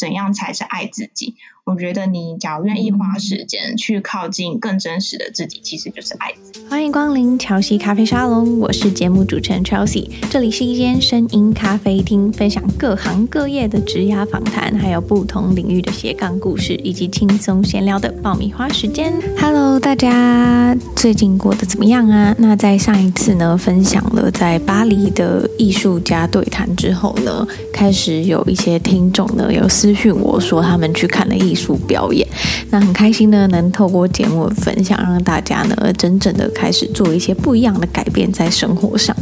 怎样才是爱自己？我觉得你只要愿意花时间去靠近更真实的自己，其实就是爱自己。欢迎光临乔西咖啡沙龙，我是节目主持人 Chelsea，这里是一间声音咖啡厅，分享各行各业的职涯访谈，还有不同领域的斜杠故事，以及轻松闲聊的爆米花时间。Hello，大家最近过得怎么样啊？那在上一次呢，分享了在巴黎的艺术家对谈之后呢，开始有一些听众呢有私讯我说他们去看了艺术。表演，那很开心呢，能透过节目分享，让大家呢真正的开始做一些不一样的改变在生活上。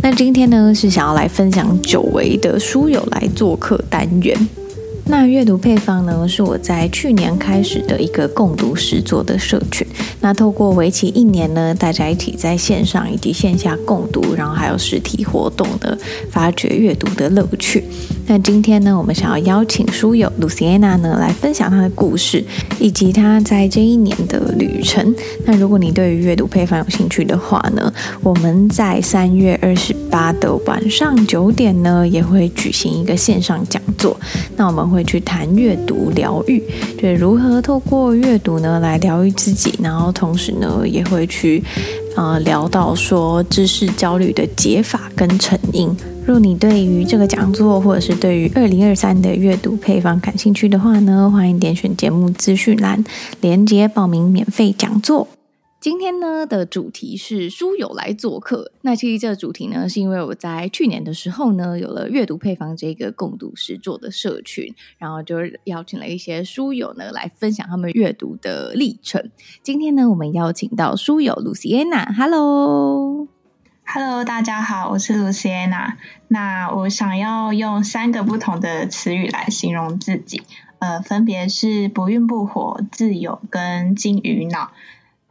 那今天呢是想要来分享久违的书友来做客单元。那阅读配方呢，是我在去年开始的一个共读实作的社群。那透过为期一年呢，大家一起在线上以及线下共读，然后还有实体活动的发掘阅读的乐趣。那今天呢，我们想要邀请书友 Luciana 呢来分享她的故事，以及她在这一年的旅程。那如果你对于阅读配方有兴趣的话呢，我们在三月二十八的晚上九点呢，也会举行一个线上讲座。那我们会去谈阅读疗愈，就，如何透过阅读呢来疗愈自己，然后同时呢也会去呃聊到说知识焦虑的解法跟成因。若你对于这个讲座，或者是对于二零二三的阅读配方感兴趣的话呢，欢迎点选节目资讯栏连接报名免费讲座。今天呢的主题是书友来做客。那其实这个主题呢，是因为我在去年的时候呢，有了阅读配方这个共读实作的社群，然后就邀请了一些书友呢来分享他们阅读的历程。今天呢，我们邀请到书友 Luciana，Hello。Hello，大家好，我是 Luciana。那我想要用三个不同的词语来形容自己，呃，分别是不孕不火、自由跟金鱼脑。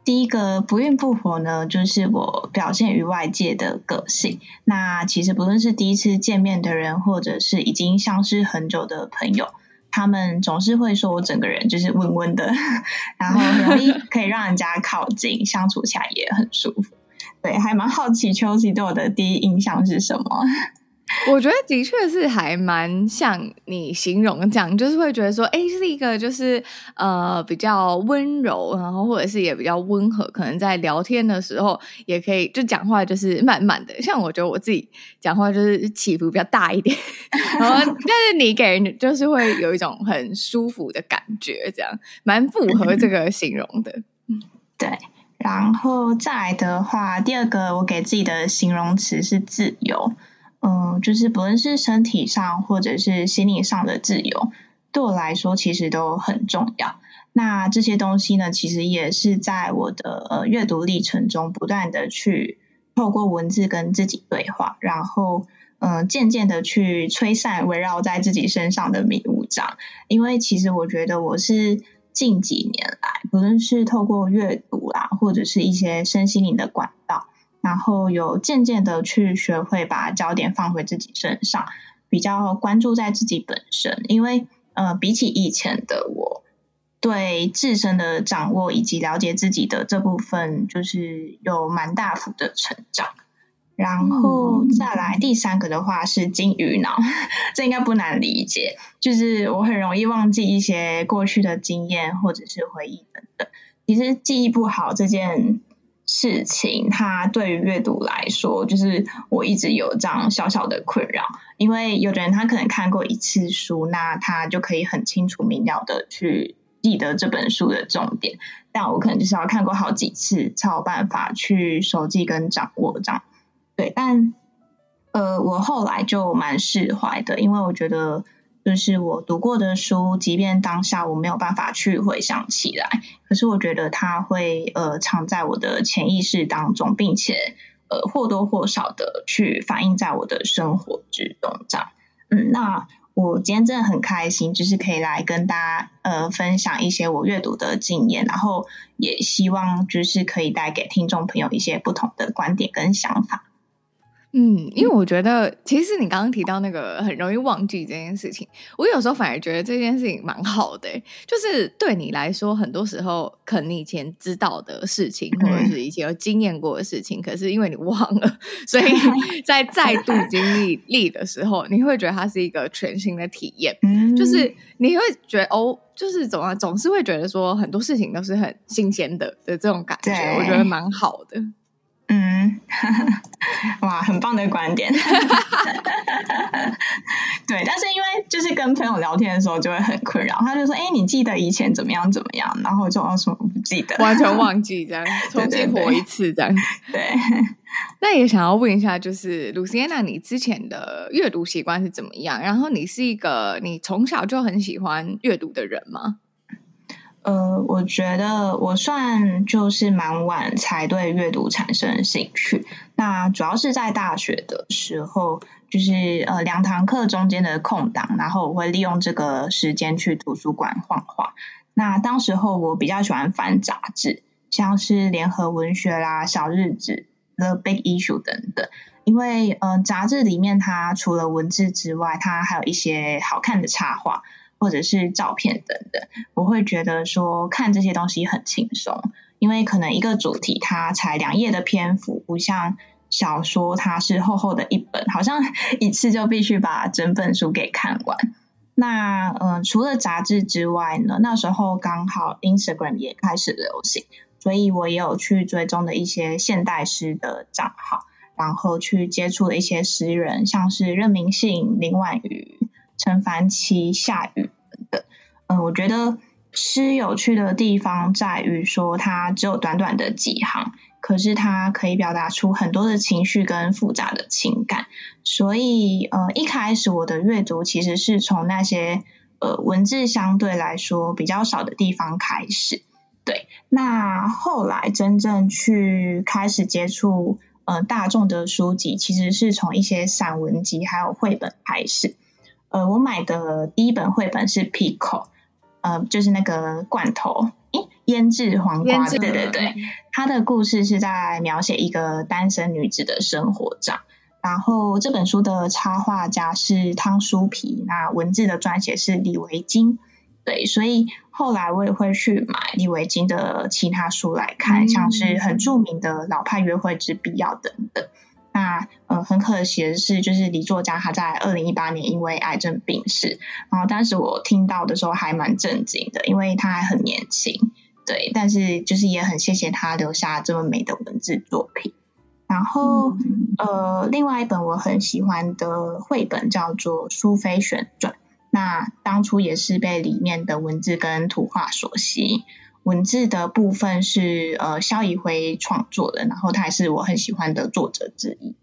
第一个不孕不活呢，就是我表现于外界的个性。那其实不论是第一次见面的人，或者是已经相识很久的朋友，他们总是会说我整个人就是温温的，然后很容易可以让人家靠近，相处起来也很舒服。对，还蛮好奇秋西对我的第一印象是什么？我觉得的确是还蛮像你形容这样，就是会觉得说，哎，是一个就是呃比较温柔，然后或者是也比较温和，可能在聊天的时候也可以就讲话就是慢慢的。像我觉得我自己讲话就是起伏比较大一点，然后但是你给人就是会有一种很舒服的感觉，这样蛮符合这个形容的。对。然后再来的话，第二个我给自己的形容词是自由，嗯，就是不论是身体上或者是心理上的自由，对我来说其实都很重要。那这些东西呢，其实也是在我的呃阅读历程中不断的去透过文字跟自己对话，然后嗯，渐渐的去吹散围绕在自己身上的迷雾障。因为其实我觉得我是。近几年来，不论是透过阅读啊，或者是一些身心灵的管道，然后有渐渐的去学会把焦点放回自己身上，比较关注在自己本身。因为呃，比起以前的我，对自身的掌握以及了解自己的这部分，就是有蛮大幅的成长。然后再来第三个的话是金鱼脑，这应该不难理解，就是我很容易忘记一些过去的经验或者是回忆等等。其实记忆不好这件事情，它对于阅读来说，就是我一直有这样小小的困扰。因为有的人他可能看过一次书，那他就可以很清楚明了的去记得这本书的重点，但我可能就是要看过好几次才有办法去熟记跟掌握这样。对，但呃，我后来就蛮释怀的，因为我觉得，就是我读过的书，即便当下我没有办法去回想起来，可是我觉得它会呃藏在我的潜意识当中，并且呃或多或少的去反映在我的生活之中，这样。嗯，那我今天真的很开心，就是可以来跟大家呃分享一些我阅读的经验，然后也希望就是可以带给听众朋友一些不同的观点跟想法。嗯，因为我觉得，其实你刚刚提到那个很容易忘记这件事情，我有时候反而觉得这件事情蛮好的，就是对你来说，很多时候可能你以前知道的事情，或者是以前有经验过的事情，可是因为你忘了，所以 在再度经历历的时候，你会觉得它是一个全新的体验，就是你会觉得哦，就是总总是会觉得说很多事情都是很新鲜的的这种感觉，我觉得蛮好的。嗯，哇，很棒的观点。对，但是因为就是跟朋友聊天的时候就会很困扰，他就说：“哎，你记得以前怎么样怎么样？”然后就说：“什么不记得，完全忘记这样，重新活一次这样。对”对。那也想要问一下，就是 Luciana，你之前的阅读习惯是怎么样？然后你是一个你从小就很喜欢阅读的人吗？呃，我觉得我算就是蛮晚才对阅读产生兴趣。那主要是在大学的时候，就是呃两堂课中间的空档，然后我会利用这个时间去图书馆画画。那当时候我比较喜欢翻杂志，像是联合文学啦、小日子、The Big Issue 等等。因为呃杂志里面它除了文字之外，它还有一些好看的插画。或者是照片等等，我会觉得说看这些东西很轻松，因为可能一个主题它才两页的篇幅，不像小说它是厚厚的一本，好像 一次就必须把整本书给看完。那嗯、呃，除了杂志之外呢，那时候刚好 Instagram 也开始流行，所以我也有去追踪的一些现代诗的账号，然后去接触了一些诗人，像是任明信、林婉瑜。陈凡奇、夏雨等等，嗯，我觉得诗有趣的地方在于说，它只有短短的几行，可是它可以表达出很多的情绪跟复杂的情感。所以，呃，一开始我的阅读其实是从那些呃文字相对来说比较少的地方开始。对，那后来真正去开始接触呃大众的书籍，其实是从一些散文集还有绘本开始。呃，我买的第一本绘本是呃，就是那个罐头，诶，腌制黄瓜的，对对对。它的故事是在描写一个单身女子的生活照。然后这本书的插画家是汤书皮，那文字的撰写是李维京。对，所以后来我也会去买李维京的其他书来看，嗯、像是很著名的《老派约会之必要》等等。那呃，很可惜的是，就是李作家他在二零一八年因为癌症病逝。然后当时我听到的时候还蛮震惊的，因为他还很年轻，对。但是就是也很谢谢他留下这么美的文字作品。然后呃，另外一本我很喜欢的绘本叫做《苏菲旋转》，那当初也是被里面的文字跟图画所吸引。文字的部分是呃萧怡辉创作的，然后他也是我很喜欢的作者之一。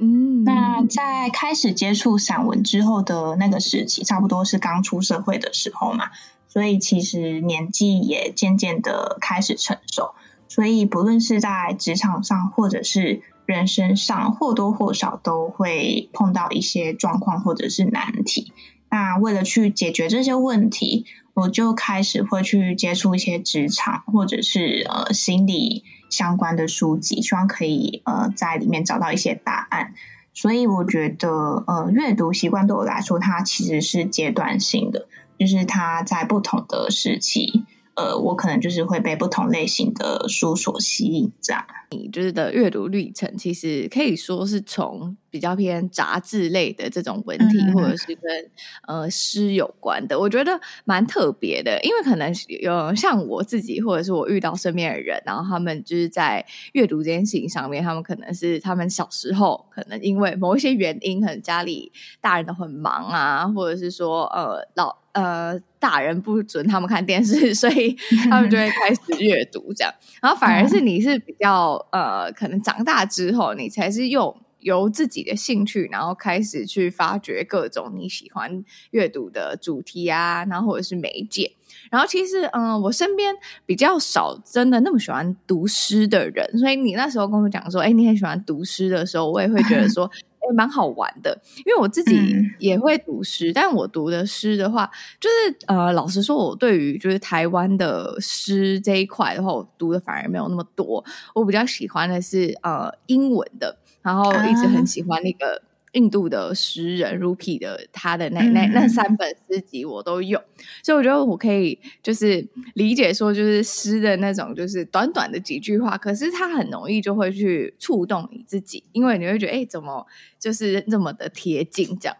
嗯，那在开始接触散文之后的那个时期，差不多是刚出社会的时候嘛，所以其实年纪也渐渐的开始成熟，所以不论是在职场上或者是人生上，或多或少都会碰到一些状况或者是难题。那为了去解决这些问题，我就开始会去接触一些职场或者是呃心理相关的书籍，希望可以呃在里面找到一些答案。所以我觉得呃阅读习惯对我来说，它其实是阶段性的，就是它在不同的时期。呃，我可能就是会被不同类型的书所吸引，这样。你就是的阅读历程，其实可以说是从比较偏杂志类的这种文体，嗯、或者是跟呃诗有关的，我觉得蛮特别的。因为可能有像我自己，或者是我遇到身边的人，然后他们就是在阅读这件事情上面，他们可能是他们小时候可能因为某一些原因，可能家里大人都很忙啊，或者是说呃老。呃，大人不准他们看电视，所以他们就会开始阅读这样。然后反而是你是比较呃，可能长大之后，你才是用由自己的兴趣，然后开始去发掘各种你喜欢阅读的主题啊，然后或者是媒介。然后其实，嗯、呃，我身边比较少真的那么喜欢读诗的人，所以你那时候跟我讲说，哎，你很喜欢读诗的时候，我也会觉得说。哎蛮好玩的，因为我自己也会读诗，嗯、但我读的诗的话，就是呃，老实说，我对于就是台湾的诗这一块的话，我读的反而没有那么多。我比较喜欢的是呃英文的，然后一直很喜欢那个。印度的诗人 Rupi 的他的那那那三本诗集我都有，所以我觉得我可以就是理解说，就是诗的那种，就是短短的几句话，可是它很容易就会去触动你自己，因为你会觉得，哎，怎么就是这么的贴近这样。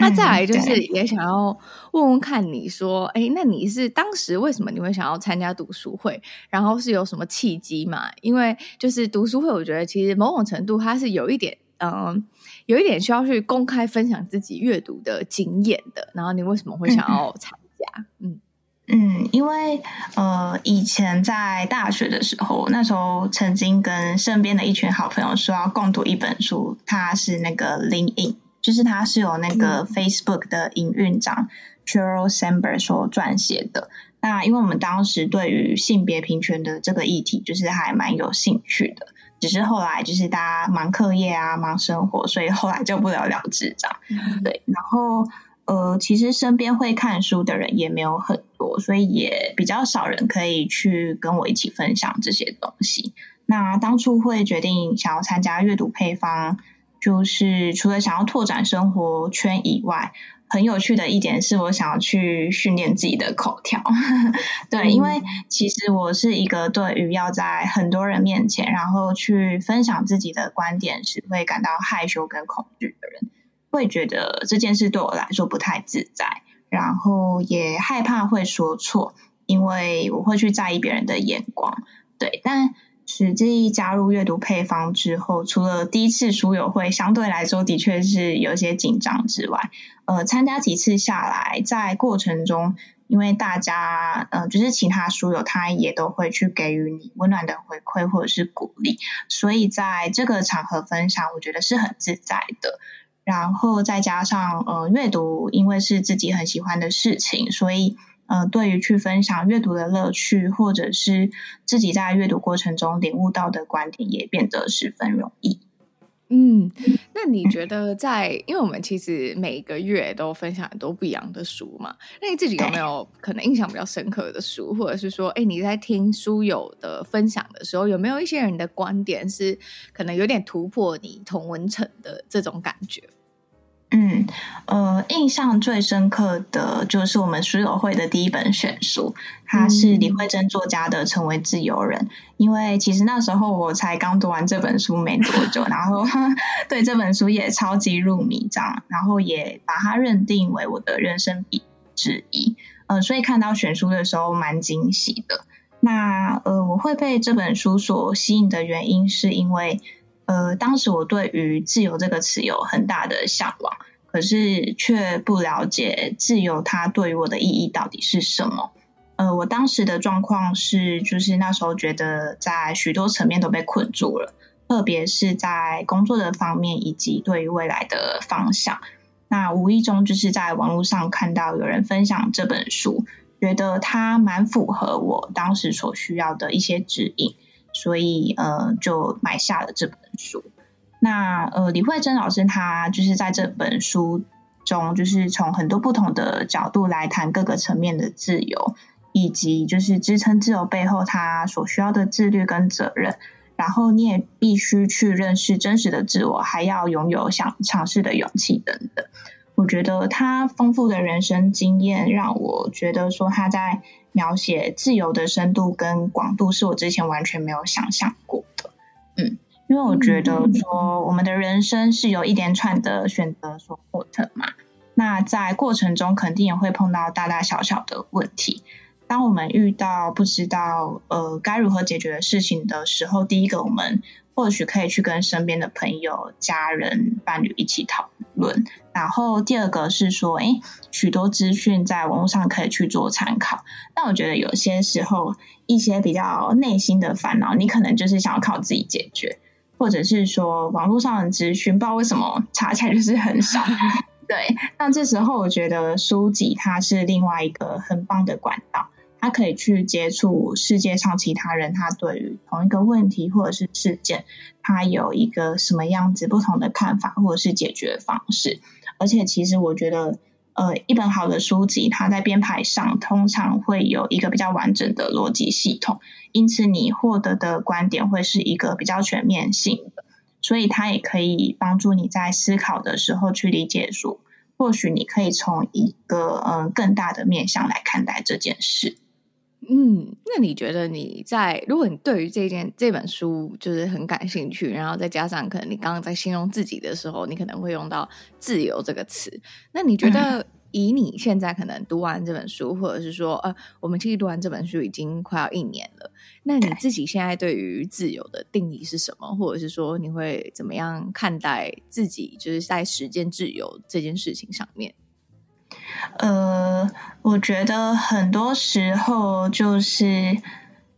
那再来就是也想要问问看你说，哎，那你是当时为什么你会想要参加读书会？然后是有什么契机嘛？因为就是读书会，我觉得其实某种程度它是有一点。嗯，有一点需要去公开分享自己阅读的经验的。然后你为什么会想要参加？嗯嗯，因为呃，以前在大学的时候，那时候曾经跟身边的一群好朋友说要共读一本书，它是那个《Lean In》，就是它是由那个 Facebook 的营运长 Sheryl Sandberg 所撰写的。那因为我们当时对于性别平权的这个议题，就是还蛮有兴趣的。只是后来就是大家忙课业啊，忙生活，所以后来就不了了之这样。嗯、对，然后呃，其实身边会看书的人也没有很多，所以也比较少人可以去跟我一起分享这些东西。那当初会决定想要参加阅读配方，就是除了想要拓展生活圈以外。很有趣的一点是我想要去训练自己的口条，对，嗯、因为其实我是一个对于要在很多人面前，然后去分享自己的观点时会感到害羞跟恐惧的人，会觉得这件事对我来说不太自在，然后也害怕会说错，因为我会去在意别人的眼光，对，但。实际加入阅读配方之后，除了第一次书友会相对来说的确是有些紧张之外，呃，参加几次下来，在过程中，因为大家，呃，就是其他书友他也都会去给予你温暖的回馈或者是鼓励，所以在这个场合分享，我觉得是很自在的。然后再加上，呃，阅读因为是自己很喜欢的事情，所以。呃，对于去分享阅读的乐趣，或者是自己在阅读过程中领悟到的观点，也变得十分容易。嗯，那你觉得在，因为我们其实每个月都分享很多不一样的书嘛，那你自己有没有可能印象比较深刻的书，或者是说，哎，你在听书友的分享的时候，有没有一些人的观点是可能有点突破你同文层的这种感觉？嗯，呃，印象最深刻的就是我们书友会的第一本选书，它是李慧珍作家的《成为自由人》。因为其实那时候我才刚读完这本书没多久，然后 对这本书也超级入迷，这样，然后也把它认定为我的人生笔之一。呃，所以看到选书的时候蛮惊喜的。那呃，我会被这本书所吸引的原因，是因为。呃，当时我对于自由这个词有很大的向往，可是却不了解自由它对于我的意义到底是什么。呃，我当时的状况是，就是那时候觉得在许多层面都被困住了，特别是在工作的方面以及对于未来的方向。那无意中就是在网络上看到有人分享这本书，觉得它蛮符合我当时所需要的一些指引。所以呃，就买下了这本书。那呃，李慧珍老师他就是在这本书中，就是从很多不同的角度来谈各个层面的自由，以及就是支撑自由背后他所需要的自律跟责任。然后你也必须去认识真实的自我，还要拥有想尝试的勇气等等。我觉得他丰富的人生经验，让我觉得说他在。描写自由的深度跟广度是我之前完全没有想象过的，嗯，因为我觉得说我们的人生是由一连串的选择所获得嘛，那在过程中肯定也会碰到大大小小的问题。当我们遇到不知道呃该如何解决的事情的时候，第一个我们或许可以去跟身边的朋友、家人、伴侣一起讨论。然后第二个是说，哎，许多资讯在网络上可以去做参考。但我觉得有些时候，一些比较内心的烦恼，你可能就是想要靠自己解决，或者是说网络上的资讯，不知道为什么查起来就是很少。对，那这时候我觉得书籍它是另外一个很棒的管道。他可以去接触世界上其他人，他对于同一个问题或者是事件，他有一个什么样子不同的看法或者是解决方式。而且，其实我觉得，呃，一本好的书籍，它在编排上通常会有一个比较完整的逻辑系统，因此你获得的观点会是一个比较全面性的。所以它也可以帮助你在思考的时候去理解说，或许你可以从一个嗯、更大的面向来看待这件事。嗯，那你觉得你在，如果你对于这件这本书就是很感兴趣，然后再加上可能你刚刚在形容自己的时候，你可能会用到“自由”这个词，那你觉得？以你现在可能读完这本书，或者是说，呃，我们其实读完这本书已经快要一年了。那你自己现在对于自由的定义是什么？或者是说，你会怎么样看待自己，就是在实践自由这件事情上面？呃，我觉得很多时候就是。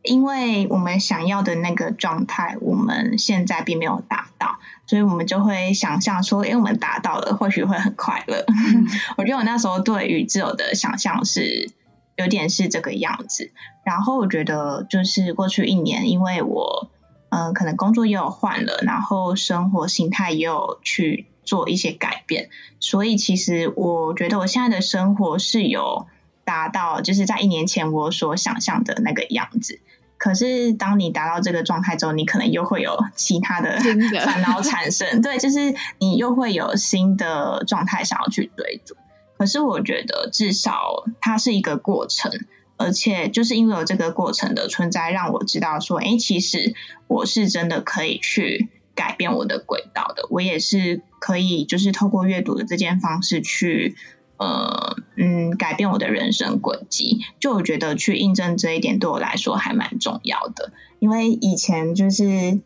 因为我们想要的那个状态，我们现在并没有达到，所以我们就会想象说，诶，我们达到了，或许会很快乐。嗯、我觉得我那时候对于自由的想象是有点是这个样子。然后我觉得就是过去一年，因为我嗯、呃，可能工作也有换了，然后生活心态也有去做一些改变，所以其实我觉得我现在的生活是有达到，就是在一年前我所想象的那个样子。可是，当你达到这个状态之后，你可能又会有其他的 烦恼产生。对，就是你又会有新的状态想要去追逐。可是，我觉得至少它是一个过程，而且就是因为有这个过程的存在，让我知道说，哎，其实我是真的可以去改变我的轨道的。我也是可以，就是透过阅读的这件方式去。呃，嗯，改变我的人生轨迹，就我觉得去印证这一点对我来说还蛮重要的，因为以前就是，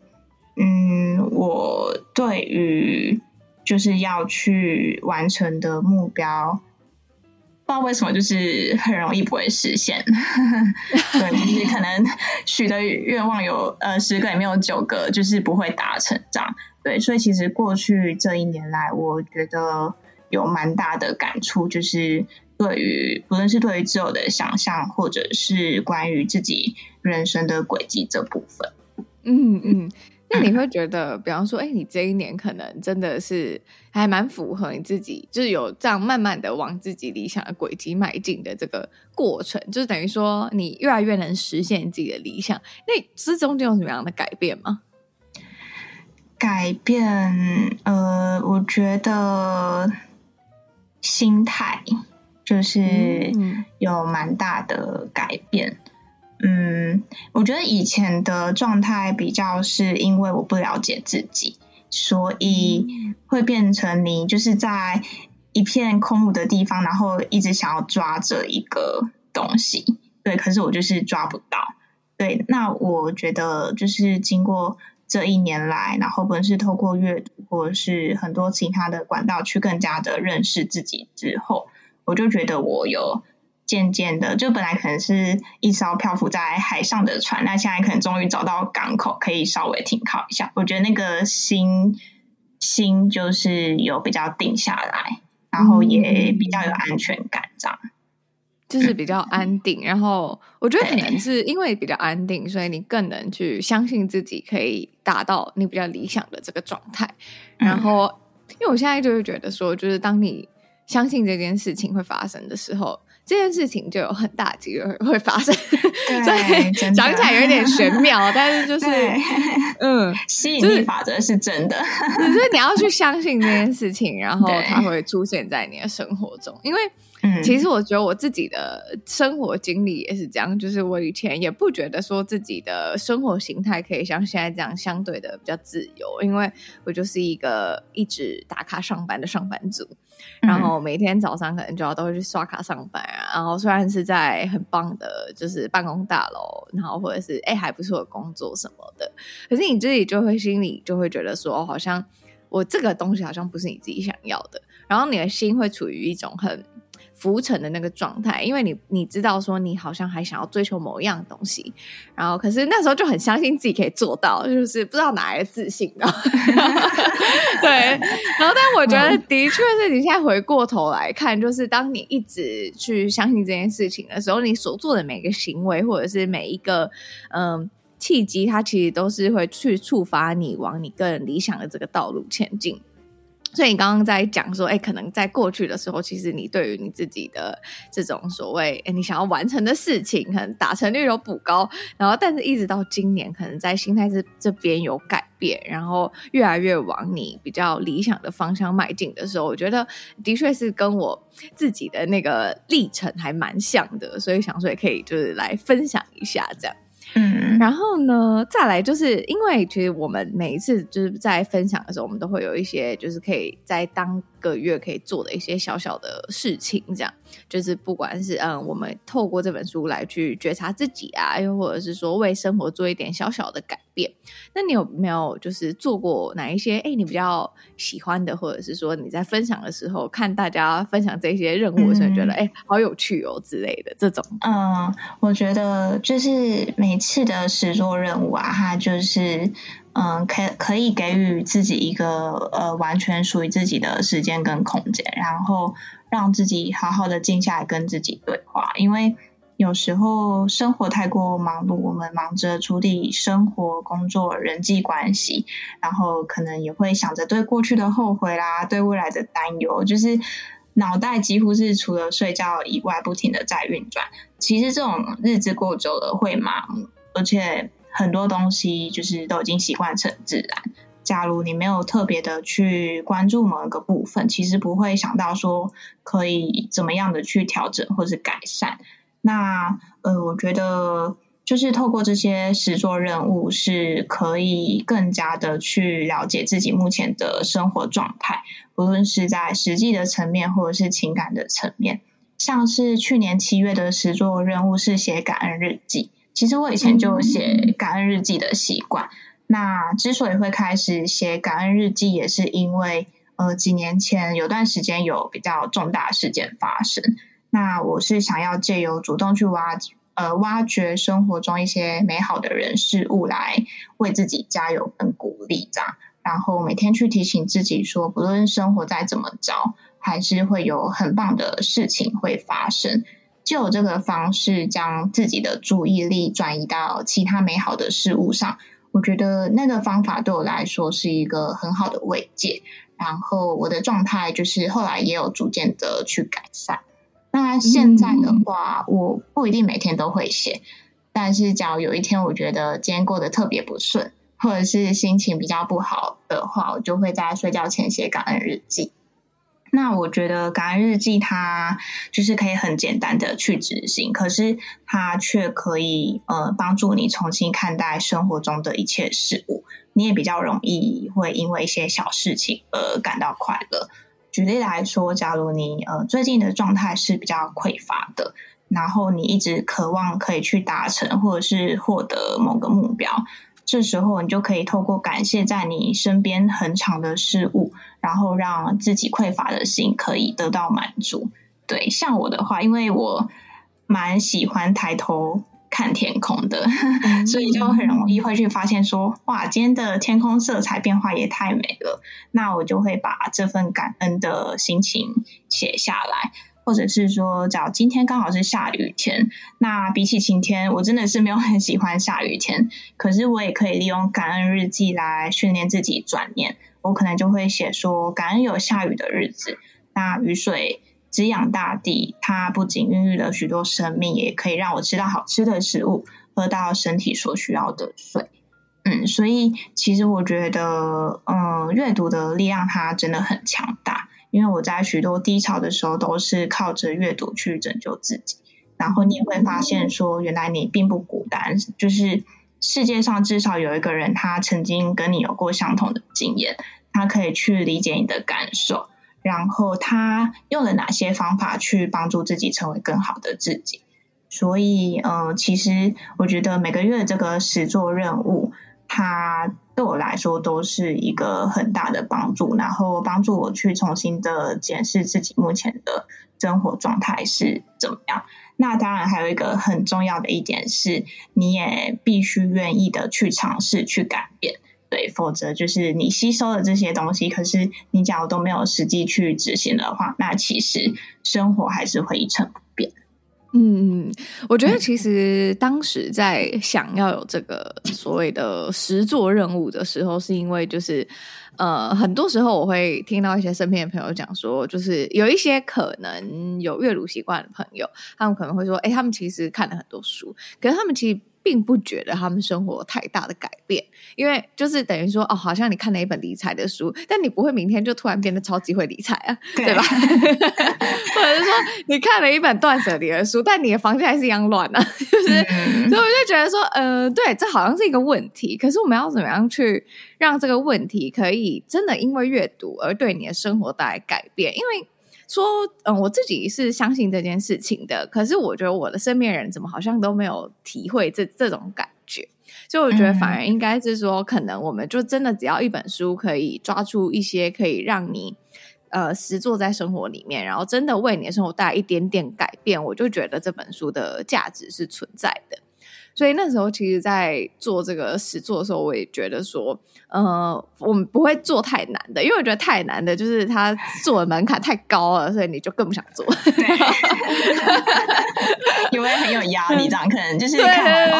嗯，我对于就是要去完成的目标，不知道为什么就是很容易不会实现，对，就是可能许的愿望有呃十个里面有九个就是不会达成这样，对，所以其实过去这一年来，我觉得。有蛮大的感触，就是对于不论是对于自由的想象，或者是关于自己人生的轨迹这部分。嗯嗯，那你会觉得，比方说，哎，你这一年可能真的是还蛮符合你自己，就是有这样慢慢的往自己理想的轨迹迈进的这个过程，就是等于说你越来越能实现自己的理想。那这中间有什么样的改变吗？改变，呃，我觉得。心态就是有蛮大的改变，嗯，嗯，我觉得以前的状态比较是因为我不了解自己，所以会变成你就是在一片空无的地方，然后一直想要抓着一个东西，对，可是我就是抓不到，对，那我觉得就是经过。这一年来，然后不论是透过阅读，或者是很多其他的管道，去更加的认识自己之后，我就觉得我有渐渐的，就本来可能是一艘漂浮在海上的船，那现在可能终于找到港口，可以稍微停靠一下。我觉得那个心心就是有比较定下来，然后也比较有安全感，这样。就是比较安定，然后我觉得可能是因为比较安定，所以你更能去相信自己可以达到你比较理想的这个状态。然后，因为我现在就是觉得说，就是当你相信这件事情会发生的时候，这件事情就有很大机会会发生。所以，讲起来有点玄妙，但是就是 嗯，吸引力法则是真的，只是你要去相信这件事情，然后它会出现在你的生活中，因为。其实我觉得我自己的生活经历也是这样，就是我以前也不觉得说自己的生活形态可以像现在这样相对的比较自由，因为我就是一个一直打卡上班的上班族，然后每天早上可能就要都会去刷卡上班啊，然后虽然是在很棒的，就是办公大楼，然后或者是哎还不错的工作什么的，可是你自己就会心里就会觉得说，好像我这个东西好像不是你自己想要的，然后你的心会处于一种很。浮沉的那个状态，因为你你知道说你好像还想要追求某一样东西，然后可是那时候就很相信自己可以做到，就是不知道哪来的自信的。对，然后但我觉得的确是你现在回过头来看，就是当你一直去相信这件事情的时候，你所做的每个行为或者是每一个嗯契机，它其实都是会去触发你往你个人理想的这个道路前进。所以你刚刚在讲说，哎，可能在过去的时候，其实你对于你自己的这种所谓，哎，你想要完成的事情，可能达成率有补高，然后，但是一直到今年，可能在心态这这边有改变，然后越来越往你比较理想的方向迈进的时候，我觉得的确是跟我自己的那个历程还蛮像的，所以想说也可以就是来分享一下这样。然后呢，再来就是因为其实我们每一次就是在分享的时候，我们都会有一些就是可以在当个月可以做的一些小小的事情，这样就是不管是嗯，我们透过这本书来去觉察自己啊，又或者是说为生活做一点小小的改变。那你有没有就是做过哪一些哎，你比较喜欢的，或者是说你在分享的时候看大家分享这些任务的时候，觉得哎好有趣哦之类的这种？嗯，我觉得就是每次的实作任务啊，它就是。嗯，可可以给予自己一个呃完全属于自己的时间跟空间，然后让自己好好的静下来跟自己对话。因为有时候生活太过忙碌，我们忙着处理生活、工作、人际关系，然后可能也会想着对过去的后悔啦，对未来的担忧，就是脑袋几乎是除了睡觉以外不停的在运转。其实这种日子过久了会麻木，而且。很多东西就是都已经习惯成自然。假如你没有特别的去关注某一个部分，其实不会想到说可以怎么样的去调整或是改善。那呃，我觉得就是透过这些实作任务，是可以更加的去了解自己目前的生活状态，无论是在实际的层面或者是情感的层面。像是去年七月的实作任务是写感恩日记。其实我以前就有写感恩日记的习惯。那之所以会开始写感恩日记，也是因为呃几年前有段时间有比较重大事件发生。那我是想要借由主动去挖呃挖掘生活中一些美好的人事物，来为自己加油跟鼓励这样。然后每天去提醒自己说，不论生活再怎么糟，还是会有很棒的事情会发生。就有这个方式，将自己的注意力转移到其他美好的事物上。我觉得那个方法对我来说是一个很好的慰藉。然后我的状态就是后来也有逐渐的去改善。那现在的话，我不一定每天都会写，但是假如有一天我觉得今天过得特别不顺，或者是心情比较不好的话，我就会在睡觉前写感恩日记。那我觉得感恩日记它就是可以很简单的去执行，可是它却可以呃帮助你重新看待生活中的一切事物，你也比较容易会因为一些小事情而感到快乐。举例来说，假如你呃最近的状态是比较匮乏的，然后你一直渴望可以去达成或者是获得某个目标。这时候，你就可以透过感谢在你身边恒常的事物，然后让自己匮乏的心可以得到满足。对，像我的话，因为我蛮喜欢抬头看天空的，所以就很容易会去发现说，哇，今天的天空色彩变化也太美了。那我就会把这份感恩的心情写下来。或者是说，假如今天刚好是下雨天，那比起晴天，我真的是没有很喜欢下雨天。可是我也可以利用感恩日记来训练自己转念。我可能就会写说，感恩有下雨的日子。那雨水滋养大地，它不仅孕育了许多生命，也可以让我吃到好吃的食物，喝到身体所需要的水。嗯，所以其实我觉得，嗯，阅读的力量它真的很强大。因为我在许多低潮的时候都是靠着阅读去拯救自己，然后你也会发现说，原来你并不孤单，就是世界上至少有一个人，他曾经跟你有过相同的经验，他可以去理解你的感受，然后他用了哪些方法去帮助自己成为更好的自己。所以，呃，其实我觉得每个月这个实作任务。它对我来说都是一个很大的帮助，然后帮助我去重新的检视自己目前的生活状态是怎么样。那当然还有一个很重要的一点是，你也必须愿意的去尝试去改变，对，否则就是你吸收了这些东西，可是你假如都没有实际去执行的话，那其实生活还是会一成不变。嗯，我觉得其实当时在想要有这个所谓的实作任务的时候，是因为就是呃，很多时候我会听到一些身边的朋友讲说，就是有一些可能有阅读习惯的朋友，他们可能会说，哎，他们其实看了很多书，可是他们其实。并不觉得他们生活太大的改变，因为就是等于说哦，好像你看了一本理财的书，但你不会明天就突然变得超级会理财啊，对，对吧？或者是说你看了一本断舍离的书，但你的房间还是一样乱啊，就是、嗯，所以我就觉得说，呃，对，这好像是一个问题，可是我们要怎么样去让这个问题可以真的因为阅读而对你的生活带来改变？因为说，嗯，我自己是相信这件事情的，可是我觉得我的身边人怎么好像都没有体会这这种感觉，所以我觉得反而应该是说，可能我们就真的只要一本书可以抓出一些可以让你呃实做在生活里面，然后真的为你的生活带来一点点改变，我就觉得这本书的价值是存在的。所以那时候，其实，在做这个实作的时候，我也觉得说，呃，我们不会做太难的，因为我觉得太难的，就是它做的门槛太高了，所以你就更不想做。对，因为很有压力，这样可能就是对对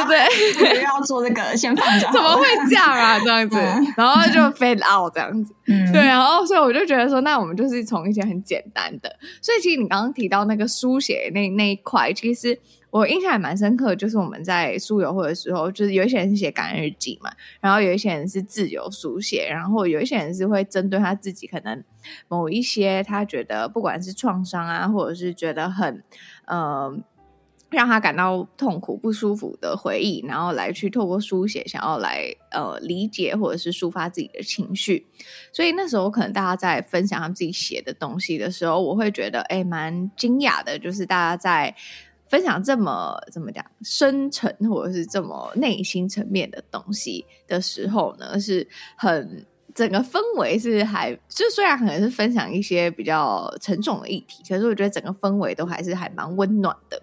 对，对 要做这个，先放着。怎么会这样啊？这样子，嗯、然后就 fade out 这样子。嗯，对，然后所以我就觉得说，那我们就是从一些很简单的。所以其实你刚刚提到那个书写那那一块，其实。我印象还蛮深刻，就是我们在书友会的时候，就是有一些人是写感恩日记嘛，然后有一些人是自由书写，然后有一些人是会针对他自己可能某一些他觉得不管是创伤啊，或者是觉得很呃让他感到痛苦不舒服的回忆，然后来去透过书写想要来呃理解或者是抒发自己的情绪。所以那时候可能大家在分享他们自己写的东西的时候，我会觉得哎蛮惊讶的，就是大家在。分享这么怎么讲深沉或者是这么内心层面的东西的时候呢，是很整个氛围是还就虽然可能是分享一些比较沉重的议题，可是我觉得整个氛围都还是还蛮温暖的。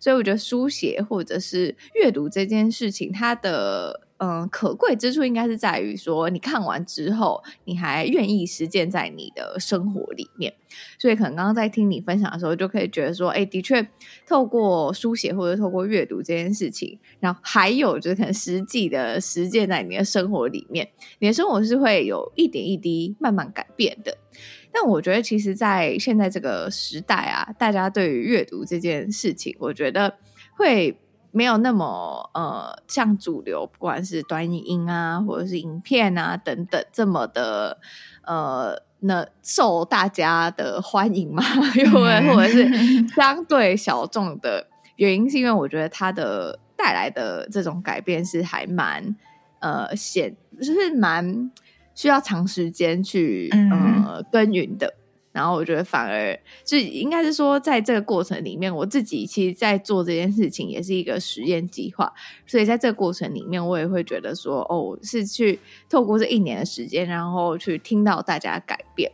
所以我觉得书写或者是阅读这件事情，它的。嗯，可贵之处应该是在于说，你看完之后，你还愿意实践在你的生活里面。所以，可能刚刚在听你分享的时候，就可以觉得说，哎，的确，透过书写或者透过阅读这件事情，然后还有就是可能实际的实践在你的生活里面，你的生活是会有一点一滴慢慢改变的。但我觉得，其实，在现在这个时代啊，大家对于阅读这件事情，我觉得会。没有那么呃，像主流，不管是短影音啊，或者是影片啊等等，这么的呃，那受大家的欢迎嘛？又或者或者是相对小众的原因，是因为我觉得它的带来的这种改变是还蛮呃显，就是蛮需要长时间去呃耕耘的。然后我觉得反而就应该是说，在这个过程里面，我自己其实，在做这件事情也是一个实验计划。所以在这个过程里面，我也会觉得说，哦，是去透过这一年的时间，然后去听到大家改变。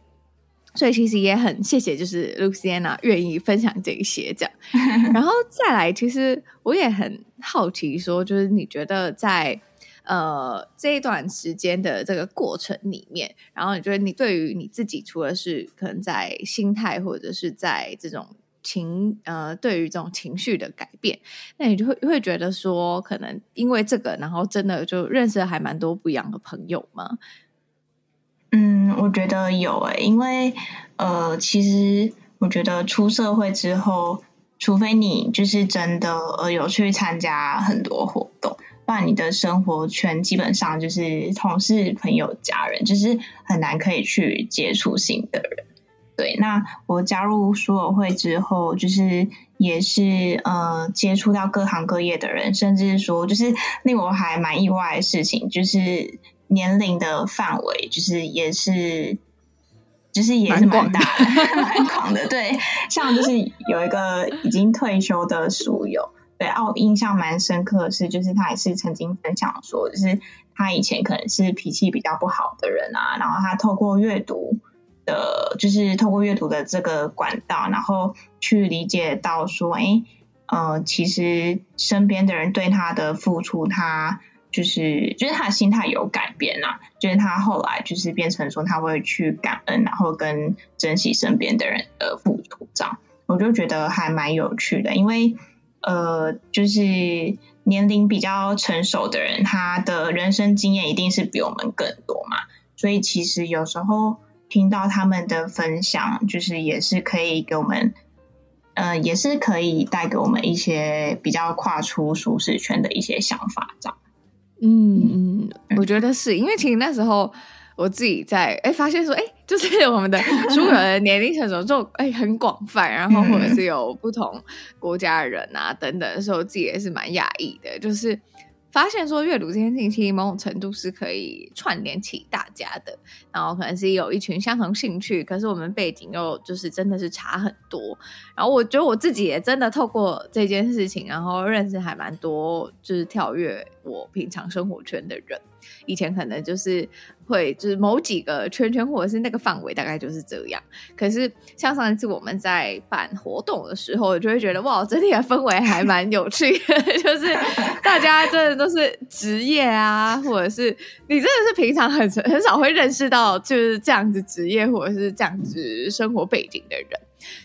所以其实也很谢谢，就是 Luciana 愿意分享这些这样。然后再来，其实我也很好奇，说就是你觉得在。呃，这一段时间的这个过程里面，然后你觉得你对于你自己，除了是可能在心态或者是在这种情呃，对于这种情绪的改变，那你就会会觉得说，可能因为这个，然后真的就认识了还蛮多不一样的朋友吗？嗯，我觉得有诶，因为呃，其实我觉得出社会之后，除非你就是真的呃有去参加很多活。那你的生活圈基本上就是同事、朋友、家人，就是很难可以去接触新的人。对，那我加入书友会之后，就是也是呃接触到各行各业的人，甚至说就是令我还蛮意外的事情，就是年龄的范围，就是也是 就是也是蛮大的，蛮广的。对，像就是有一个已经退休的书友。对，哦，印象蛮深刻的是，就是他也是曾经分享说，就是他以前可能是脾气比较不好的人啊，然后他透过阅读的，就是透过阅读的这个管道，然后去理解到说，哎，呃，其实身边的人对他的付出，他就是就是他的心态有改变啊，就是他后来就是变成说他会去感恩，然后跟珍惜身边的人的付出，这样我就觉得还蛮有趣的，因为。呃，就是年龄比较成熟的人，他的人生经验一定是比我们更多嘛，所以其实有时候听到他们的分享，就是也是可以给我们，呃，也是可以带给我们一些比较跨出舒适圈的一些想法，这样。嗯嗯，我觉得是因为其实那时候我自己在哎发现说，哎，就是我们的 书友的年龄层次就哎很广泛，然后或者是有不同国家的人啊等等的时候，自己也是蛮讶异的，就是。发现说阅读这件事情，其实某种程度是可以串联起大家的，然后可能是有一群相同兴趣，可是我们背景又就是真的是差很多。然后我觉得我自己也真的透过这件事情，然后认识还蛮多，就是跳跃我平常生活圈的人。以前可能就是会就是某几个圈圈，或者是那个范围大概就是这样。可是像上一次我们在办活动的时候，我就会觉得哇，整体的氛围还蛮有趣的，就是大家真的都是职业啊，或者是你真的是平常很很少会认识到就是这样子职业或者是这样子生活背景的人，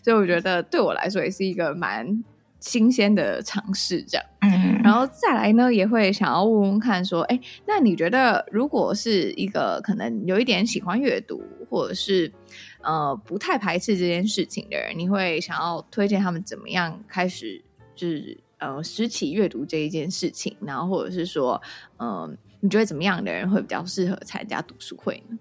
所以我觉得对我来说也是一个蛮。新鲜的尝试，这样，嗯，然后再来呢，也会想要问问看，说，哎，那你觉得，如果是一个可能有一点喜欢阅读，或者是呃不太排斥这件事情的人，你会想要推荐他们怎么样开始，就是呃拾起阅读这一件事情，然后或者是说，嗯、呃，你觉得怎么样的人会比较适合参加读书会呢？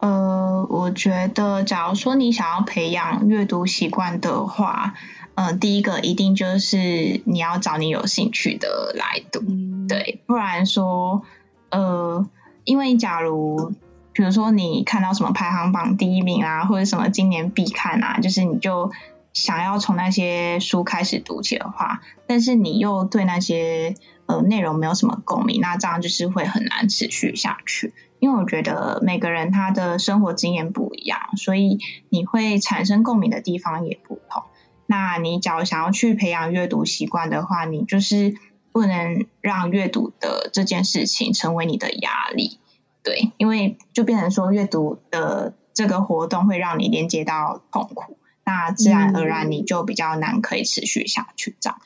呃，我觉得，假如说你想要培养阅读习惯的话。嗯、呃，第一个一定就是你要找你有兴趣的来读，嗯、对，不然说，呃，因为假如比如说你看到什么排行榜第一名啊，或者什么今年必看啊，就是你就想要从那些书开始读起的话，但是你又对那些呃内容没有什么共鸣，那这样就是会很难持续下去。因为我觉得每个人他的生活经验不一样，所以你会产生共鸣的地方也不同。那你假如想要去培养阅读习惯的话，你就是不能让阅读的这件事情成为你的压力，对，因为就变成说阅读的这个活动会让你连接到痛苦，那自然而然你就比较难可以持续下去这样。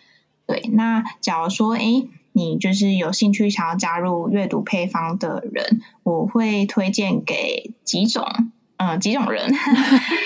对，那假如说，诶，你就是有兴趣想要加入阅读配方的人，我会推荐给几种。嗯，几种人，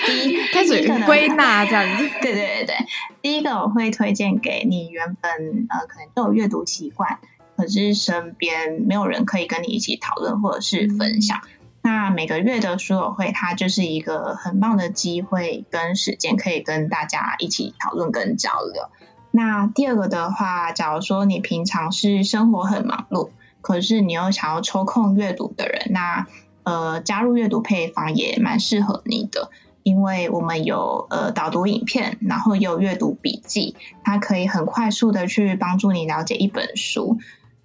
第一开始归纳这样子，对对对对，第一个我会推荐给你原本呃可能都有阅读习惯，可是身边没有人可以跟你一起讨论或者是分享。嗯、那每个月的书友会，它就是一个很棒的机会跟时间，可以跟大家一起讨论跟交流。那第二个的话，假如说你平常是生活很忙碌，可是你又想要抽空阅读的人，那呃，加入阅读配方也蛮适合你的，因为我们有呃导读影片，然后有阅读笔记，它可以很快速的去帮助你了解一本书。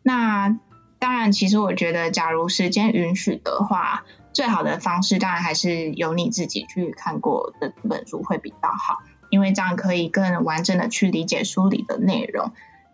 那当然，其实我觉得，假如时间允许的话，最好的方式当然还是由你自己去看过的本书会比较好，因为这样可以更完整的去理解书里的内容。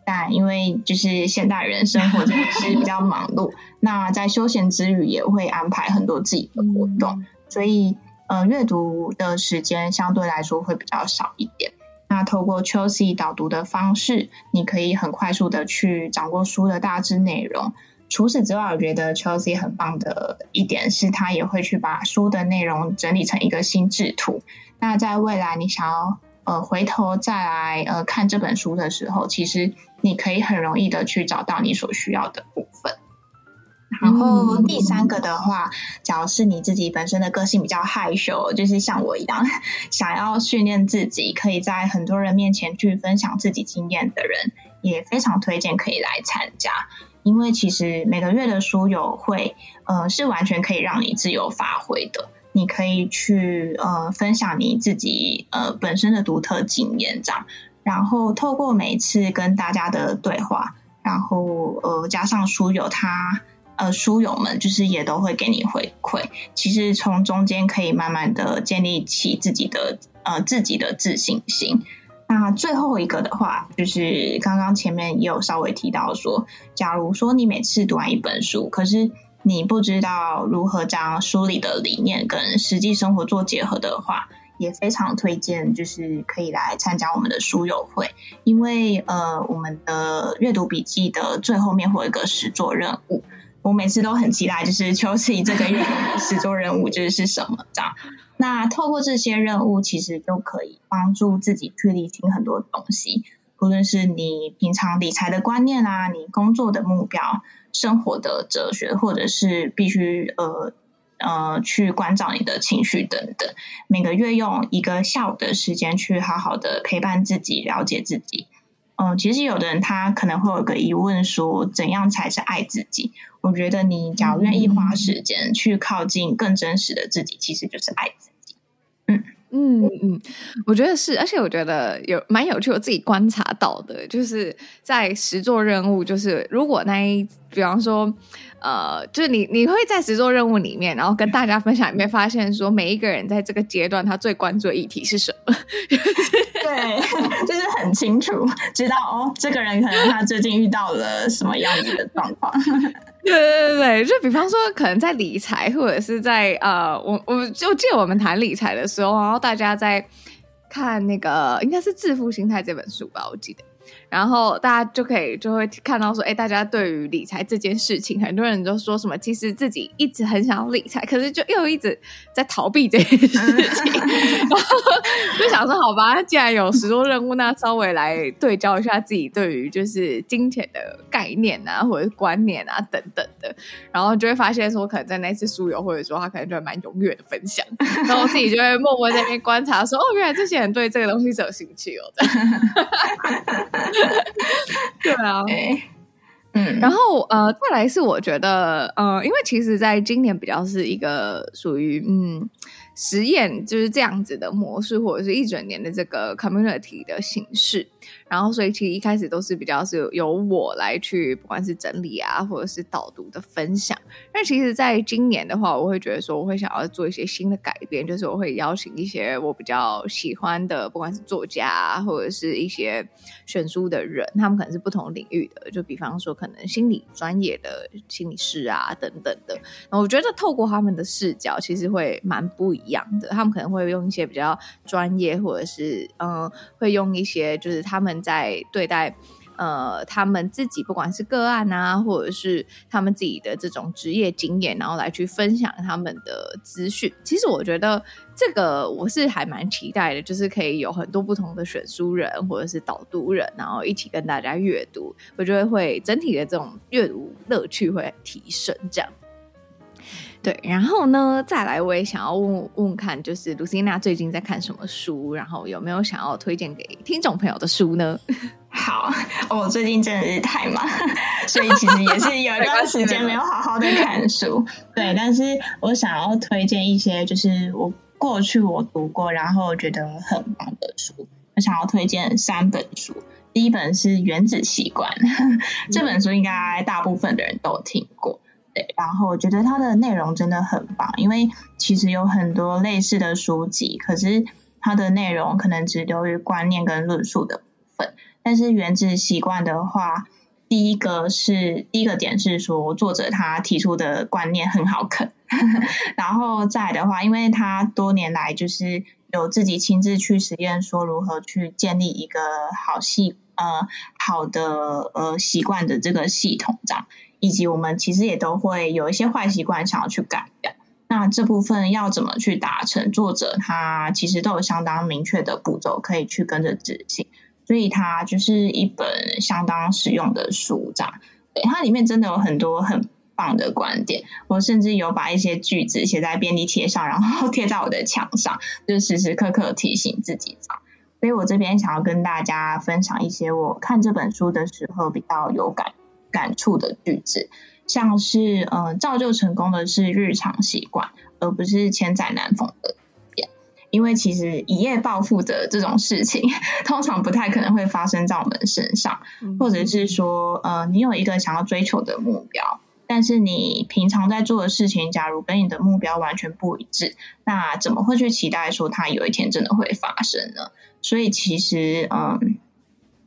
但因为就是现代人生活真的是比较忙碌，那在休闲之余也会安排很多自己的活动，所以呃阅读的时间相对来说会比较少一点。那透过 Chelsea 导读的方式，你可以很快速的去掌握书的大致内容。除此之外，我觉得 Chelsea 很棒的一点是，他也会去把书的内容整理成一个心智图。那在未来你想要呃回头再来呃看这本书的时候，其实你可以很容易的去找到你所需要的部分。然后第三个的话，假如是你自己本身的个性比较害羞，就是像我一样想要训练自己，可以在很多人面前去分享自己经验的人，也非常推荐可以来参加。因为其实每个月的书友会，呃，是完全可以让你自由发挥的。你可以去呃分享你自己呃本身的独特经验，这样。然后透过每次跟大家的对话，然后呃加上书友他呃书友们就是也都会给你回馈，其实从中间可以慢慢的建立起自己的呃自己的自信心。那最后一个的话，就是刚刚前面也有稍微提到说，假如说你每次读完一本书，可是你不知道如何将书里的理念跟实际生活做结合的话。也非常推荐，就是可以来参加我们的书友会，因为呃，我们的阅读笔记的最后面会有一个实作任务，我每次都很期待，就是秋季这个月的实作任务就是是什么这样。那透过这些任务，其实就可以帮助自己去理清很多东西，无论是你平常理财的观念啊，你工作的目标、生活的哲学，或者是必须呃呃去关照你的情绪等等。每个月用一个下午的时间去好好的陪伴自己，了解自己。嗯，其实有的人他可能会有个疑问说，怎样才是爱自己？我觉得你假如愿意花时间去靠近更真实的自己，其实就是爱自己。嗯嗯嗯，我觉得是，而且我觉得有蛮有趣，我自己观察到的，就是在实做任务，就是如果那一，比方说。呃，就是你你会在实作任务里面，然后跟大家分享里面，发现说每一个人在这个阶段他最关注的议题是什么？对，就是很清楚知道哦，这个人可能他最近遇到了什么样子的状况。对对对对，就比方说可能在理财，或者是在呃，我我就记得我们谈理财的时候，然后大家在看那个应该是《致富心态》这本书吧，我记得。然后大家就可以就会看到说，哎，大家对于理财这件事情，很多人都说什么，其实自己一直很想要理财，可是就又一直在逃避这件事情。然后就想说，好吧，既然有十多任务，那稍微来对焦一下自己对于就是金钱的概念啊，或者是观念啊等等的。然后就会发现说，可能在那次书友，或者说他可能就会蛮踊跃的分享，然后自己就会默默在那边观察说，哦，原来这些人对这个东西是有兴趣哦。对啊，嗯，然后呃，再来是我觉得呃，因为其实在今年比较是一个属于嗯。实验就是这样子的模式，或者是一整年的这个 community 的形式。然后，所以其实一开始都是比较是由我来去，不管是整理啊，或者是导读的分享。但其实，在今年的话，我会觉得说，我会想要做一些新的改变，就是我会邀请一些我比较喜欢的，不管是作家啊，或者是一些选书的人，他们可能是不同领域的，就比方说可能心理专业的心理师啊等等的。那我觉得透过他们的视角，其实会蛮不一一样的。他们可能会用一些比较专业，或者是嗯，会用一些就是他们。在对待呃他们自己，不管是个案啊，或者是他们自己的这种职业经验，然后来去分享他们的资讯。其实我觉得这个我是还蛮期待的，就是可以有很多不同的选书人或者是导读人，然后一起跟大家阅读，我觉得会整体的这种阅读乐趣会提升，这样。对，然后呢，再来我也想要问问看，就是 Lucina 最近在看什么书，然后有没有想要推荐给听众朋友的书呢？好，我最近真的是太忙，所以其实也是有一段时间没有好好的看书。对，但是我想要推荐一些，就是我过去我读过，然后觉得很棒的书。我想要推荐三本书，第一本是《原子习惯》，这本书应该大部分的人都听过。然后我觉得它的内容真的很棒，因为其实有很多类似的书籍，可是它的内容可能只流于观念跟论述的部分。但是原子习惯的话，第一个是第一个点是说作者他提出的观念很好啃，然后再的话，因为他多年来就是有自己亲自去实验，说如何去建立一个好系呃好的呃习惯的这个系统这样。以及我们其实也都会有一些坏习惯想要去改的，那这部分要怎么去达成？作者他其实都有相当明确的步骤可以去跟着执行，所以它就是一本相当实用的书这样。它里面真的有很多很棒的观点，我甚至有把一些句子写在便利贴上，然后贴在我的墙上，就时时刻刻提醒自己这样。所以我这边想要跟大家分享一些我看这本书的时候比较有感。感触的句子，像是呃，造就成功的是日常习惯，而不是千载难逢的变。因为其实一夜暴富的这种事情，通常不太可能会发生在我们身上，或者是说，呃，你有一个想要追求的目标，但是你平常在做的事情，假如跟你的目标完全不一致，那怎么会去期待说它有一天真的会发生呢？所以其实，嗯、呃。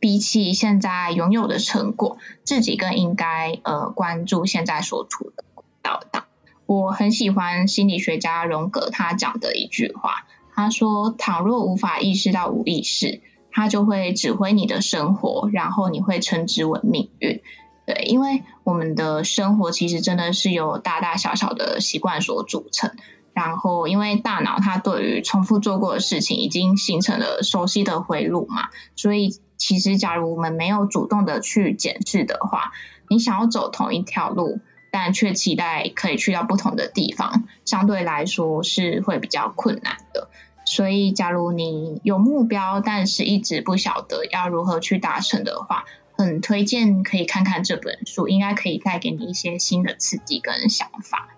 比起现在拥有的成果，自己更应该呃关注现在所处的道道。我很喜欢心理学家荣格他讲的一句话，他说：“倘若无法意识到无意识，他就会指挥你的生活，然后你会称之为命运。对，因为我们的生活其实真的是由大大小小的习惯所组成。然后，因为大脑它对于重复做过的事情已经形成了熟悉的回路嘛，所以其实假如我们没有主动的去检视的话，你想要走同一条路，但却期待可以去到不同的地方，相对来说是会比较困难的。所以，假如你有目标，但是一直不晓得要如何去达成的话，很推荐可以看看这本书，应该可以带给你一些新的刺激跟想法。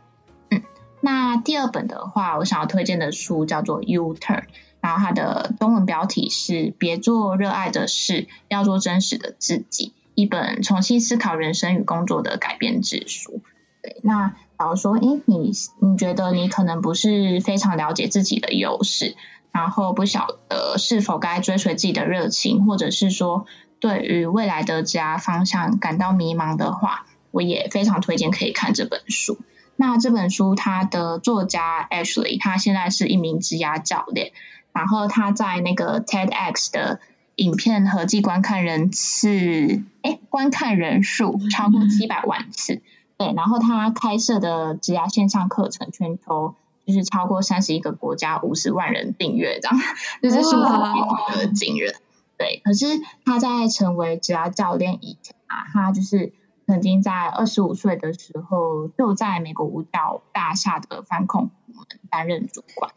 嗯那第二本的话，我想要推荐的书叫做《U Turn》，然后它的中文标题是《别做热爱的事，要做真实的自己》，一本重新思考人生与工作的改变之书。对，那假如说，诶，你你觉得你可能不是非常了解自己的优势，然后不晓得是否该追随自己的热情，或者是说对于未来的职涯方向感到迷茫的话，我也非常推荐可以看这本书。那这本书，它的作家 Ashley，他现在是一名职涯教练，然后他在那个 TEDx 的影片合计观看人次，哎，观看人数超过七百万次，对，然后他开设的职涯线上课程，全球就是超过三十一个国家五十万人订阅，这样，就是数字非常的惊人，对。可是他在成为职涯教练以前啊，他就是。曾经在二十五岁的时候，就在美国舞蹈大厦的反恐部门担任主管。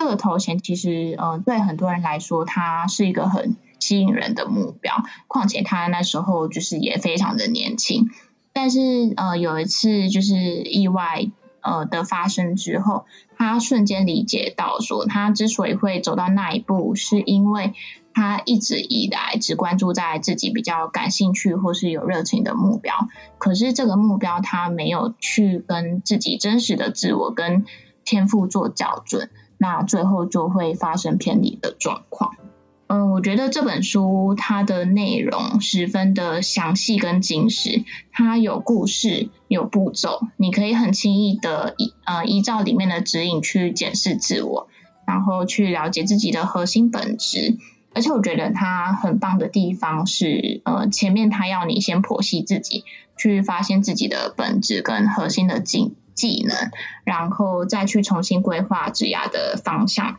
这个头衔其实，呃，对很多人来说，他是一个很吸引人的目标。况且他那时候就是也非常的年轻。但是，呃，有一次就是意外，呃的发生之后，他瞬间理解到说，他之所以会走到那一步，是因为。他一直以来只关注在自己比较感兴趣或是有热情的目标，可是这个目标他没有去跟自己真实的自我跟天赋做校准，那最后就会发生偏离的状况。嗯，我觉得这本书它的内容十分的详细跟精实，它有故事有步骤，你可以很轻易的依呃依照里面的指引去检视自我，然后去了解自己的核心本质。而且我觉得他很棒的地方是，呃，前面他要你先剖析自己，去发现自己的本质跟核心的技技能，然后再去重新规划职涯的方向，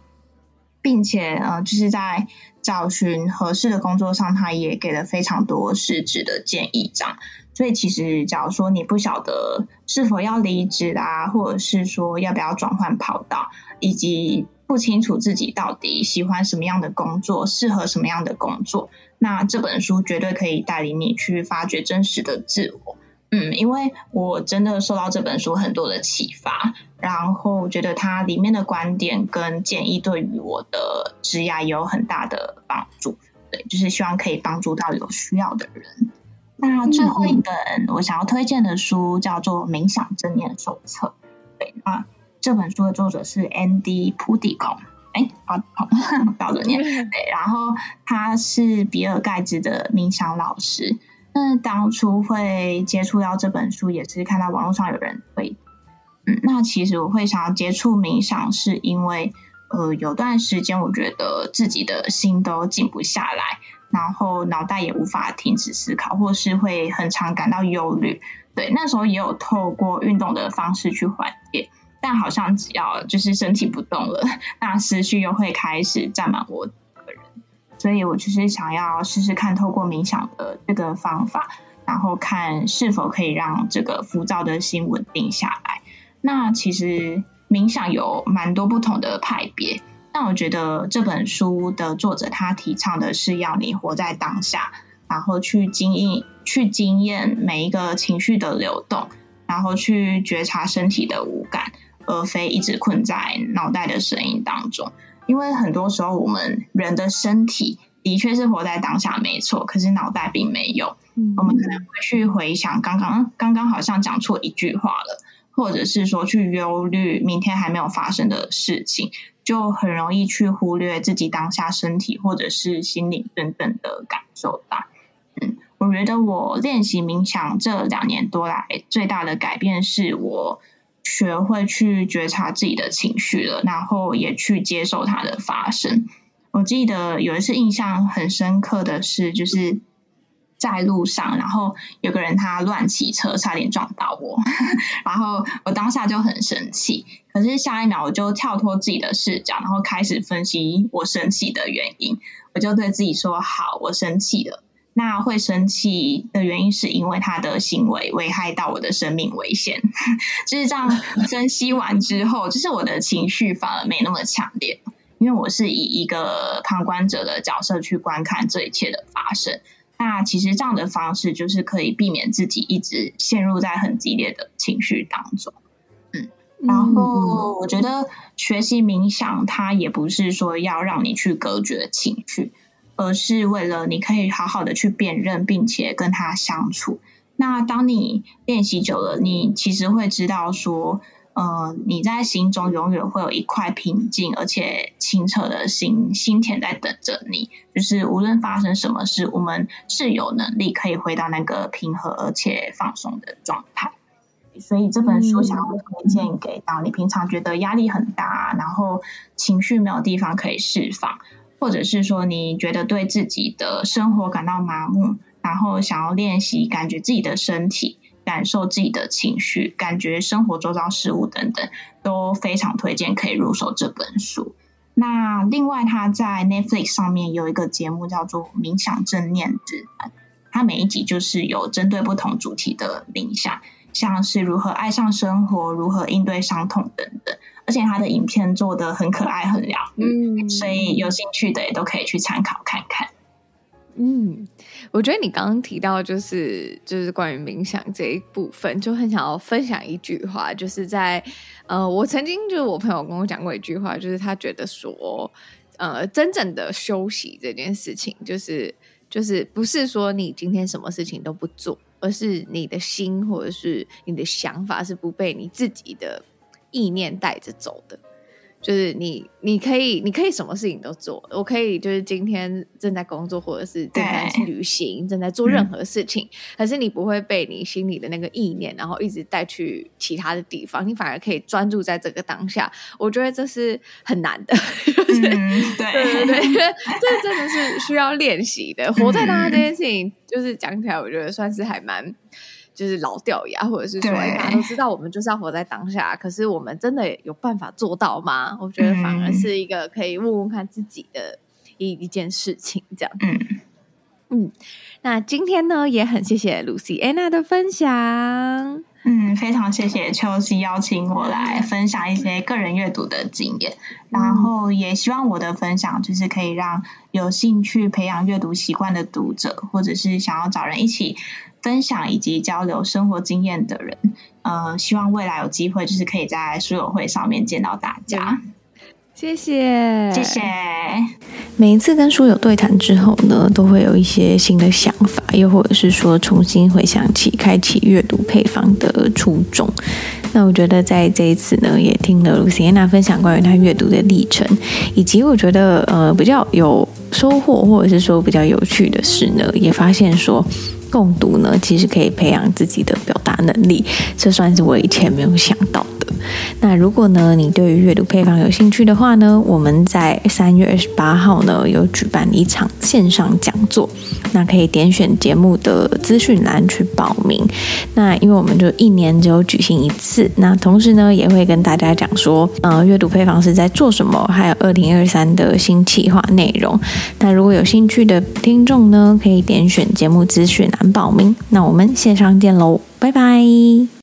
并且呃，就是在找寻合适的工作上，他也给了非常多实质的建议，这样。所以其实，假如说你不晓得是否要离职啊，或者是说要不要转换跑道，以及不清楚自己到底喜欢什么样的工作，适合什么样的工作，那这本书绝对可以带领你去发掘真实的自我。嗯，因为我真的受到这本书很多的启发，然后我觉得它里面的观点跟建议对于我的职业有很大的帮助。对，就是希望可以帮助到有需要的人。那最后一本我想要推荐的书叫做《冥想正念手册》。对，那。这本书的作者是 Andy Puddicombe，哎，好好 标准念。对，然后他是比尔盖茨的冥想老师。那当初会接触到这本书，也是看到网络上有人会。嗯，那其实我会想要接触冥想，是因为呃有段时间我觉得自己的心都静不下来，然后脑袋也无法停止思考，或是会很常感到忧虑。对，那时候也有透过运动的方式去缓解。但好像只要就是身体不动了，那思绪又会开始占满我，所以我就是想要试试看透过冥想的这个方法，然后看是否可以让这个浮躁的心稳定下来。那其实冥想有蛮多不同的派别，但我觉得这本书的作者他提倡的是要你活在当下，然后去经验去经验每一个情绪的流动，然后去觉察身体的五感。而非一直困在脑袋的声音当中，因为很多时候我们人的身体的确是活在当下没错，可是脑袋并没有。嗯、我们可能会去回想刚刚刚刚好像讲错一句话了，或者是说去忧虑明天还没有发生的事情，就很容易去忽略自己当下身体或者是心灵等等的感受吧。嗯，我觉得我练习冥想这两年多来最大的改变是我。学会去觉察自己的情绪了，然后也去接受它的发生。我记得有一次印象很深刻的是，就是在路上，然后有个人他乱骑车，差点撞到我，然后我当下就很生气。可是下一秒我就跳脱自己的视角，然后开始分析我生气的原因。我就对自己说：“好，我生气了。那会生气的原因是因为他的行为危害到我的生命危险。”就是这样 分析完之后，就是我的情绪反而没那么强烈。因为我是以一个旁观者的角色去观看这一切的发生，那其实这样的方式就是可以避免自己一直陷入在很激烈的情绪当中。嗯，然后我觉得学习冥想，它也不是说要让你去隔绝情绪，而是为了你可以好好的去辨认，并且跟他相处。那当你练习久了，你其实会知道说。呃，你在心中永远会有一块平静而且清澈的心心田在等着你。就是无论发生什么事，我们是有能力可以回到那个平和而且放松的状态。所以这本书想要推荐给到你平常觉得压力很大，然后情绪没有地方可以释放，或者是说你觉得对自己的生活感到麻木，然后想要练习感觉自己的身体。感受自己的情绪，感觉生活周遭事物等等，都非常推荐可以入手这本书。那另外，他在 Netflix 上面有一个节目叫做《冥想正念指南》，它每一集就是有针对不同主题的冥想，像是如何爱上生活、如何应对伤痛等等。而且他的影片做的很可爱、很疗愈，嗯，所以有兴趣的也都可以去参考看看。嗯，我觉得你刚刚提到就是就是关于冥想这一部分，就很想要分享一句话，就是在呃，我曾经就是我朋友跟我讲过一句话，就是他觉得说，呃，真正的休息这件事情，就是就是不是说你今天什么事情都不做，而是你的心或者是你的想法是不被你自己的意念带着走的。就是你，你可以，你可以什么事情都做。我可以，就是今天正在工作，或者是正在旅行，正在做任何事情。嗯。可是你不会被你心里的那个意念，然后一直带去其他的地方。你反而可以专注在这个当下。我觉得这是很难的。就是，嗯，对对对对，这真的是需要练习的。活在当下这件事情，就是讲起来，我觉得算是还蛮。就是老掉牙，或者是说，大家都知道我们就是要活在当下，可是我们真的有办法做到吗？我觉得反而是一个可以问问看自己的一一件事情，这样。嗯嗯，那今天呢，也很谢谢 Lucy Anna 的分享。嗯，非常谢谢秋溪邀请我来分享一些个人阅读的经验，然后也希望我的分享就是可以让有兴趣培养阅读习惯的读者，或者是想要找人一起分享以及交流生活经验的人，呃，希望未来有机会就是可以在书友会上面见到大家。谢谢，谢谢。每一次跟书友对谈之后呢，都会有一些新的想法，又或者是说重新回想起开启阅读配方的初衷。那我觉得在这一次呢，也听了 Luciana 分享关于她阅读的历程，以及我觉得呃比较有收获，或者是说比较有趣的事呢，也发现说共读呢其实可以培养自己的表达能力，这算是我以前没有想到的。那如果呢，你对于阅读配方有兴趣的话呢，我们在三月二十八号呢有举办一场线上讲座，那可以点选节目的资讯栏去报名。那因为我们就一年只有举行一次，那同时呢也会跟大家讲说，呃，阅读配方是在做什么，还有二零二三的新企划内容。那如果有兴趣的听众呢，可以点选节目资讯栏报名。那我们线上见喽，拜拜。